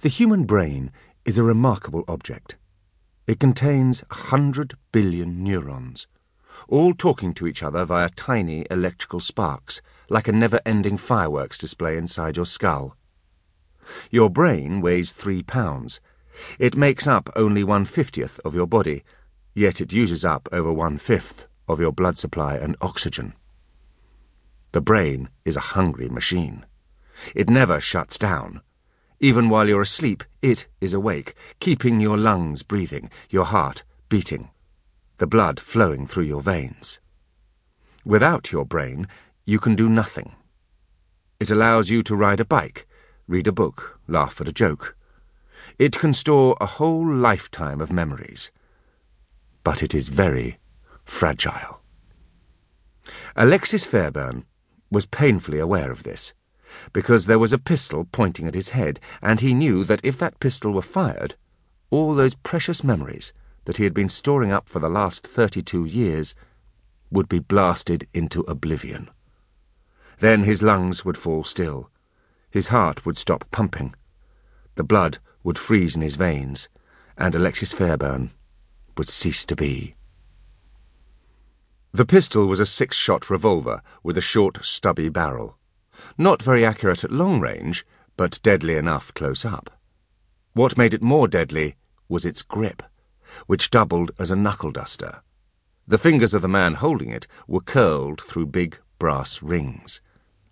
The human brain is a remarkable object. It contains a hundred billion neurons, all talking to each other via tiny electrical sparks, like a never-ending fireworks display inside your skull. Your brain weighs three pounds. It makes up only one-fiftieth of your body, yet it uses up over one-fifth of your blood supply and oxygen. The brain is a hungry machine. It never shuts down. Even while you're asleep, it is awake, keeping your lungs breathing, your heart beating, the blood flowing through your veins. Without your brain, you can do nothing. It allows you to ride a bike, read a book, laugh at a joke. It can store a whole lifetime of memories. But it is very fragile. Alexis Fairbairn was painfully aware of this because there was a pistol pointing at his head, and he knew that if that pistol were fired, all those precious memories that he had been storing up for the last thirty-two years would be blasted into oblivion. Then his lungs would fall still, his heart would stop pumping, the blood would freeze in his veins, and Alexis Fairbairn would cease to be. The pistol was a six-shot revolver with a short, stubby barrel. Not very accurate at long range, but deadly enough close up. What made it more deadly was its grip, which doubled as a knuckle duster. The fingers of the man holding it were curled through big brass rings.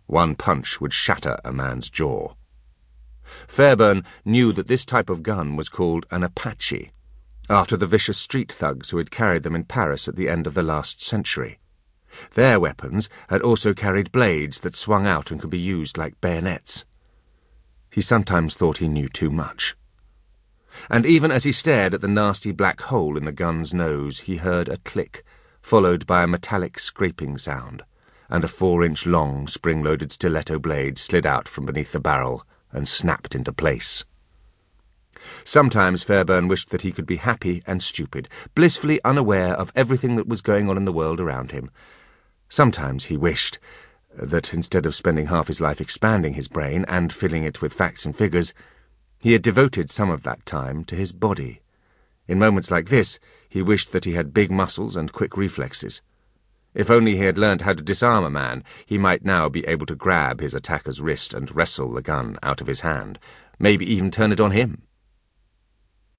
One punch would shatter a man's jaw. Fairbairn knew that this type of gun was called an Apache, after the vicious street thugs who had carried them in Paris at the end of the last century. Their weapons had also carried blades that swung out and could be used like bayonets. He sometimes thought he knew too much. And even as he stared at the nasty black hole in the gun's nose, he heard a click, followed by a metallic scraping sound, and a four-inch long, spring-loaded stiletto blade slid out from beneath the barrel and snapped into place. Sometimes Fairbairn wished that he could be happy and stupid, blissfully unaware of everything that was going on in the world around him, Sometimes he wished that instead of spending half his life expanding his brain and filling it with facts and figures, he had devoted some of that time to his body. In moments like this, he wished that he had big muscles and quick reflexes. If only he had learned how to disarm a man, he might now be able to grab his attacker's wrist and wrestle the gun out of his hand, maybe even turn it on him.